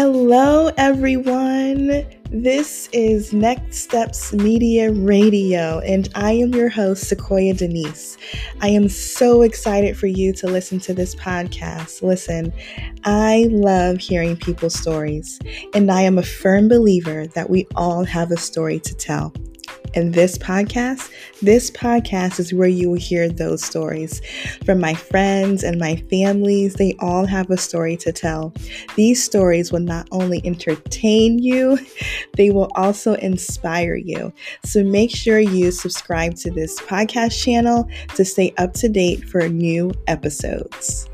Hello, everyone. This is Next Steps Media Radio, and I am your host, Sequoia Denise. I am so excited for you to listen to this podcast. Listen, I love hearing people's stories, and I am a firm believer that we all have a story to tell. And this podcast, this podcast is where you will hear those stories from my friends and my families. They all have a story to tell. These stories will not only entertain you, they will also inspire you. So make sure you subscribe to this podcast channel to stay up to date for new episodes.